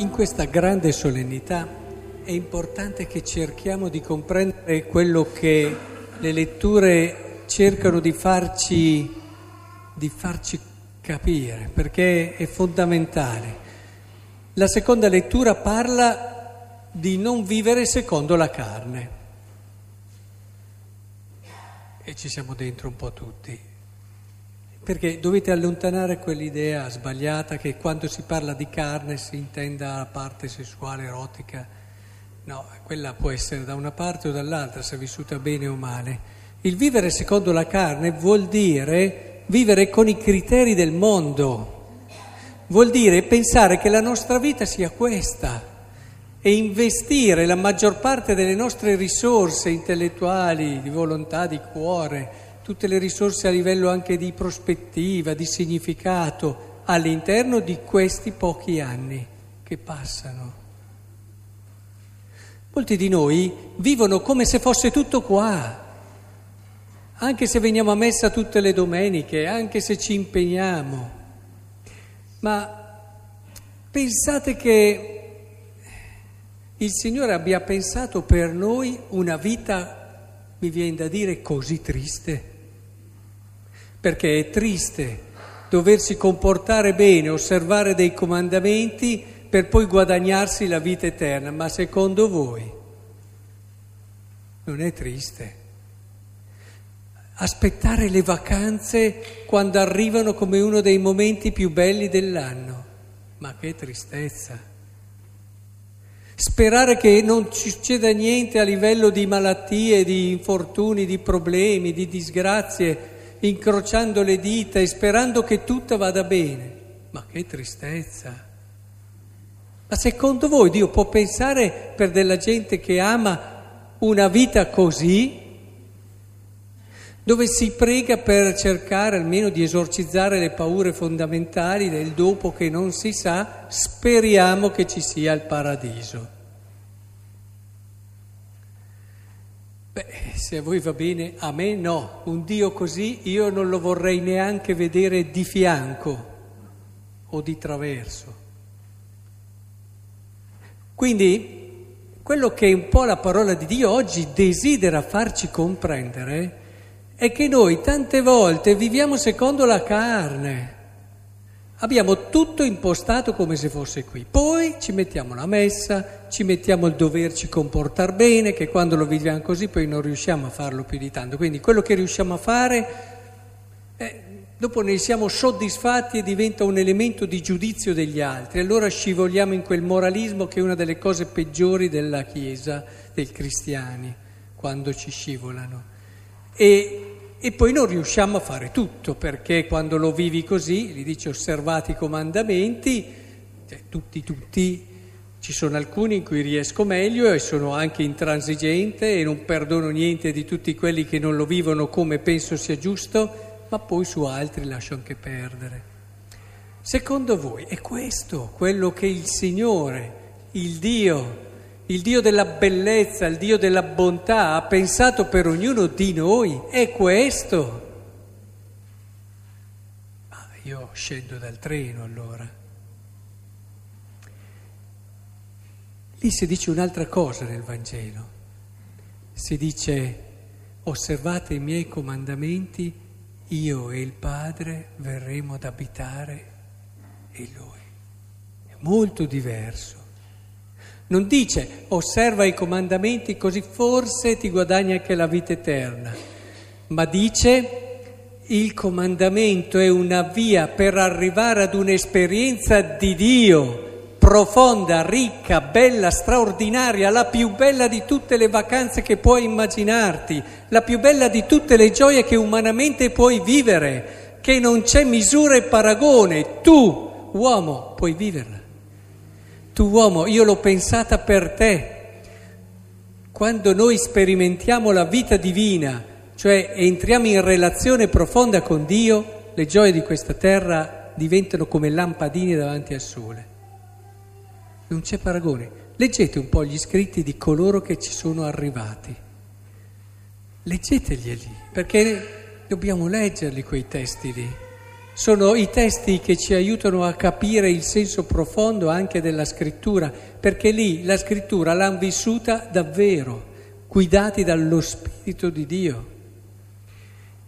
In questa grande solennità è importante che cerchiamo di comprendere quello che le letture cercano di farci, di farci capire, perché è fondamentale. La seconda lettura parla di non vivere secondo la carne. E ci siamo dentro un po' tutti. Perché dovete allontanare quell'idea sbagliata che quando si parla di carne si intenda la parte sessuale, erotica. No, quella può essere da una parte o dall'altra, se vissuta bene o male. Il vivere secondo la carne vuol dire vivere con i criteri del mondo, vuol dire pensare che la nostra vita sia questa e investire la maggior parte delle nostre risorse intellettuali, di volontà, di cuore, tutte le risorse a livello anche di prospettiva, di significato, all'interno di questi pochi anni che passano. Molti di noi vivono come se fosse tutto qua, anche se veniamo a messa tutte le domeniche, anche se ci impegniamo. Ma pensate che il Signore abbia pensato per noi una vita, mi viene da dire, così triste? Perché è triste doversi comportare bene, osservare dei comandamenti per poi guadagnarsi la vita eterna, ma secondo voi non è triste? Aspettare le vacanze quando arrivano come uno dei momenti più belli dell'anno, ma che tristezza! Sperare che non succeda niente a livello di malattie, di infortuni, di problemi, di disgrazie, incrociando le dita e sperando che tutto vada bene. Ma che tristezza! Ma secondo voi Dio può pensare per della gente che ama una vita così, dove si prega per cercare almeno di esorcizzare le paure fondamentali del dopo che non si sa, speriamo che ci sia il paradiso. Beh, se a voi va bene, a me no. Un Dio così io non lo vorrei neanche vedere di fianco o di traverso. Quindi, quello che un po' la parola di Dio oggi desidera farci comprendere è che noi tante volte viviamo secondo la carne. Abbiamo tutto impostato come se fosse qui. Poi ci mettiamo la messa, ci mettiamo il doverci comportare bene, che quando lo viviamo così poi non riusciamo a farlo più di tanto. Quindi quello che riusciamo a fare, eh, dopo ne siamo soddisfatti e diventa un elemento di giudizio degli altri. Allora scivoliamo in quel moralismo che è una delle cose peggiori della Chiesa, dei cristiani, quando ci scivolano. E e poi non riusciamo a fare tutto perché quando lo vivi così, gli dici osservati i comandamenti, cioè, tutti, tutti, ci sono alcuni in cui riesco meglio e sono anche intransigente e non perdono niente di tutti quelli che non lo vivono come penso sia giusto, ma poi su altri lascio anche perdere. Secondo voi è questo quello che il Signore, il Dio, il Dio della bellezza, il Dio della bontà ha pensato per ognuno di noi, è questo. Ma io scendo dal treno allora. Lì si dice un'altra cosa nel Vangelo. Si dice osservate i miei comandamenti, io e il Padre verremo ad abitare in Lui. È molto diverso. Non dice osserva i comandamenti così forse ti guadagni anche la vita eterna, ma dice il comandamento è una via per arrivare ad un'esperienza di Dio profonda, ricca, bella, straordinaria, la più bella di tutte le vacanze che puoi immaginarti, la più bella di tutte le gioie che umanamente puoi vivere, che non c'è misura e paragone, tu, uomo, puoi viverla. Tu uomo, io l'ho pensata per te. Quando noi sperimentiamo la vita divina, cioè entriamo in relazione profonda con Dio, le gioie di questa terra diventano come lampadine davanti al sole. Non c'è paragone. Leggete un po' gli scritti di coloro che ci sono arrivati. Leggeteglieli, perché dobbiamo leggerli quei testi lì. Sono i testi che ci aiutano a capire il senso profondo anche della scrittura, perché lì la scrittura l'hanno vissuta davvero, guidati dallo Spirito di Dio.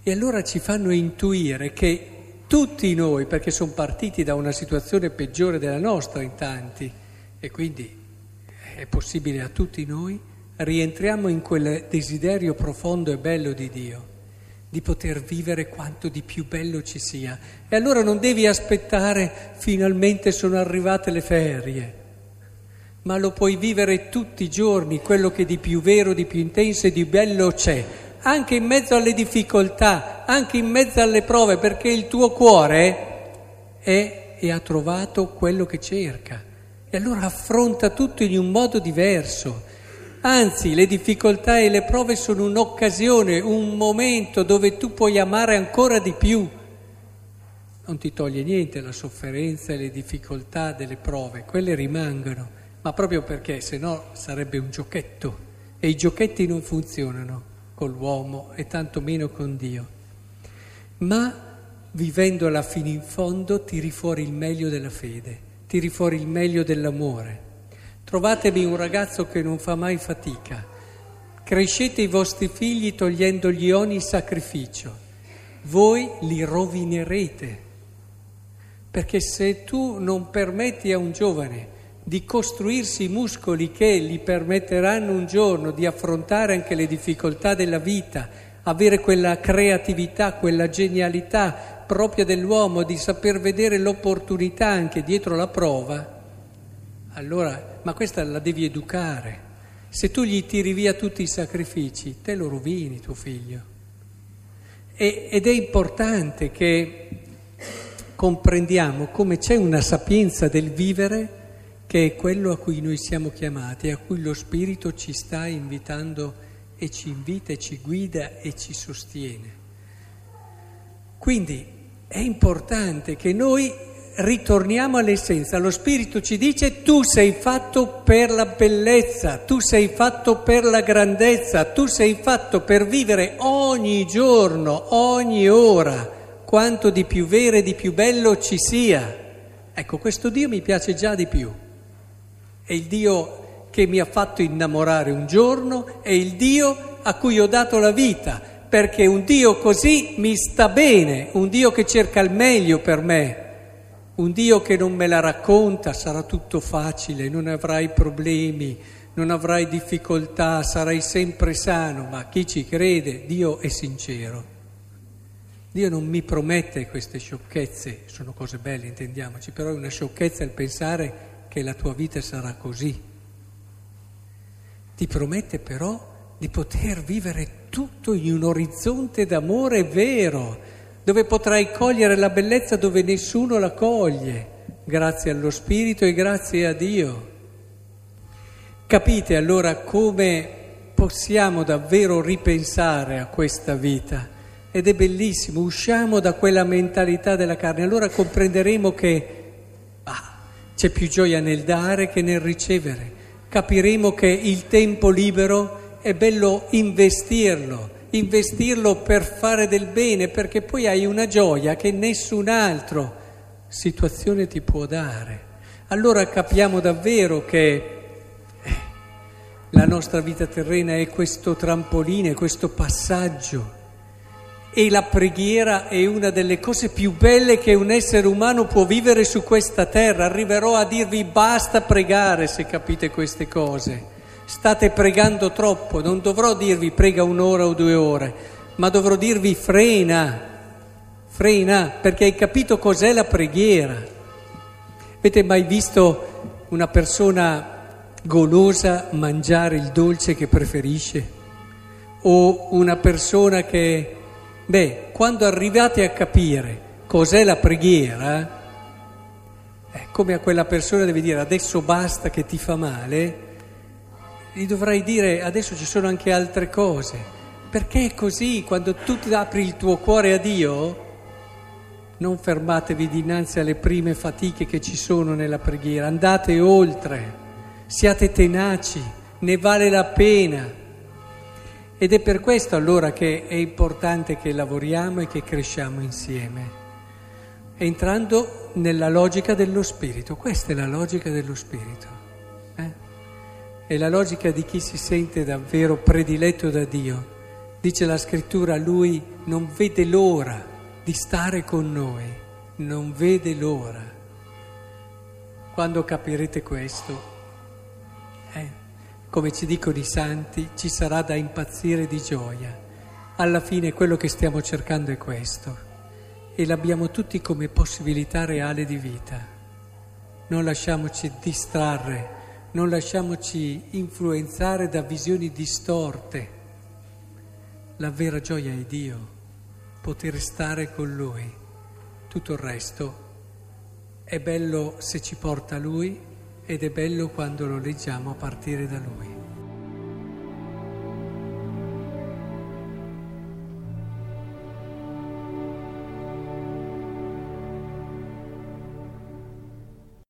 E allora ci fanno intuire che tutti noi, perché sono partiti da una situazione peggiore della nostra in tanti, e quindi è possibile a tutti noi, rientriamo in quel desiderio profondo e bello di Dio di poter vivere quanto di più bello ci sia. E allora non devi aspettare finalmente sono arrivate le ferie, ma lo puoi vivere tutti i giorni, quello che di più vero, di più intenso e di bello c'è, anche in mezzo alle difficoltà, anche in mezzo alle prove, perché il tuo cuore è e ha trovato quello che cerca. E allora affronta tutto in un modo diverso Anzi, le difficoltà e le prove sono un'occasione, un momento dove tu puoi amare ancora di più. Non ti toglie niente la sofferenza e le difficoltà delle prove, quelle rimangono, ma proprio perché se no sarebbe un giochetto e i giochetti non funzionano con l'uomo e tanto meno con Dio. Ma vivendola fino in fondo tiri fuori il meglio della fede, tiri fuori il meglio dell'amore. Trovatemi un ragazzo che non fa mai fatica. Crescete i vostri figli togliendogli ogni sacrificio. Voi li rovinerete. Perché se tu non permetti a un giovane di costruirsi i muscoli che gli permetteranno un giorno di affrontare anche le difficoltà della vita, avere quella creatività, quella genialità propria dell'uomo di saper vedere l'opportunità anche dietro la prova, allora, ma questa la devi educare. Se tu gli tiri via tutti i sacrifici, te lo rovini tuo figlio. E, ed è importante che comprendiamo come c'è una sapienza del vivere che è quello a cui noi siamo chiamati, a cui lo Spirito ci sta invitando e ci invita e ci guida e ci sostiene. Quindi è importante che noi ritorniamo all'essenza. Lo Spirito ci dice tu sei fatto per la bellezza, tu sei fatto per la grandezza, tu sei fatto per vivere ogni giorno, ogni ora, quanto di più vero e di più bello ci sia. Ecco, questo Dio mi piace già di più. È il Dio che mi ha fatto innamorare un giorno, è il Dio a cui ho dato la vita, perché un Dio così mi sta bene, un Dio che cerca il meglio per me. Un Dio che non me la racconta sarà tutto facile, non avrai problemi, non avrai difficoltà, sarai sempre sano, ma chi ci crede, Dio è sincero. Dio non mi promette queste sciocchezze, sono cose belle, intendiamoci, però è una sciocchezza il pensare che la tua vita sarà così. Ti promette però di poter vivere tutto in un orizzonte d'amore vero, dove potrai cogliere la bellezza dove nessuno la coglie, grazie allo Spirito e grazie a Dio. Capite allora come possiamo davvero ripensare a questa vita? Ed è bellissimo, usciamo da quella mentalità della carne, allora comprenderemo che ah, c'è più gioia nel dare che nel ricevere, capiremo che il tempo libero è bello investirlo investirlo per fare del bene, perché poi hai una gioia che nessun'altra situazione ti può dare. Allora capiamo davvero che eh, la nostra vita terrena è questo trampolino, è questo passaggio. E la preghiera è una delle cose più belle che un essere umano può vivere su questa terra. Arriverò a dirvi basta pregare se capite queste cose. State pregando troppo, non dovrò dirvi prega un'ora o due ore, ma dovrò dirvi frena, frena, perché hai capito cos'è la preghiera. Avete mai visto una persona golosa mangiare il dolce che preferisce? O una persona che, beh, quando arrivate a capire cos'è la preghiera, è come a quella persona deve dire adesso basta che ti fa male, gli dovrai dire adesso ci sono anche altre cose. Perché è così, quando tu apri il tuo cuore a Dio, non fermatevi dinanzi alle prime fatiche che ci sono nella preghiera, andate oltre, siate tenaci, ne vale la pena. Ed è per questo allora che è importante che lavoriamo e che cresciamo insieme. entrando nella logica dello spirito. Questa è la logica dello spirito. È la logica di chi si sente davvero prediletto da Dio. Dice la scrittura, lui non vede l'ora di stare con noi, non vede l'ora. Quando capirete questo, eh, come ci dicono i santi, ci sarà da impazzire di gioia. Alla fine quello che stiamo cercando è questo e l'abbiamo tutti come possibilità reale di vita. Non lasciamoci distrarre, non lasciamoci influenzare da visioni distorte. La vera gioia è Dio, poter stare con Lui. Tutto il resto è bello se ci porta Lui ed è bello quando lo leggiamo a partire da Lui.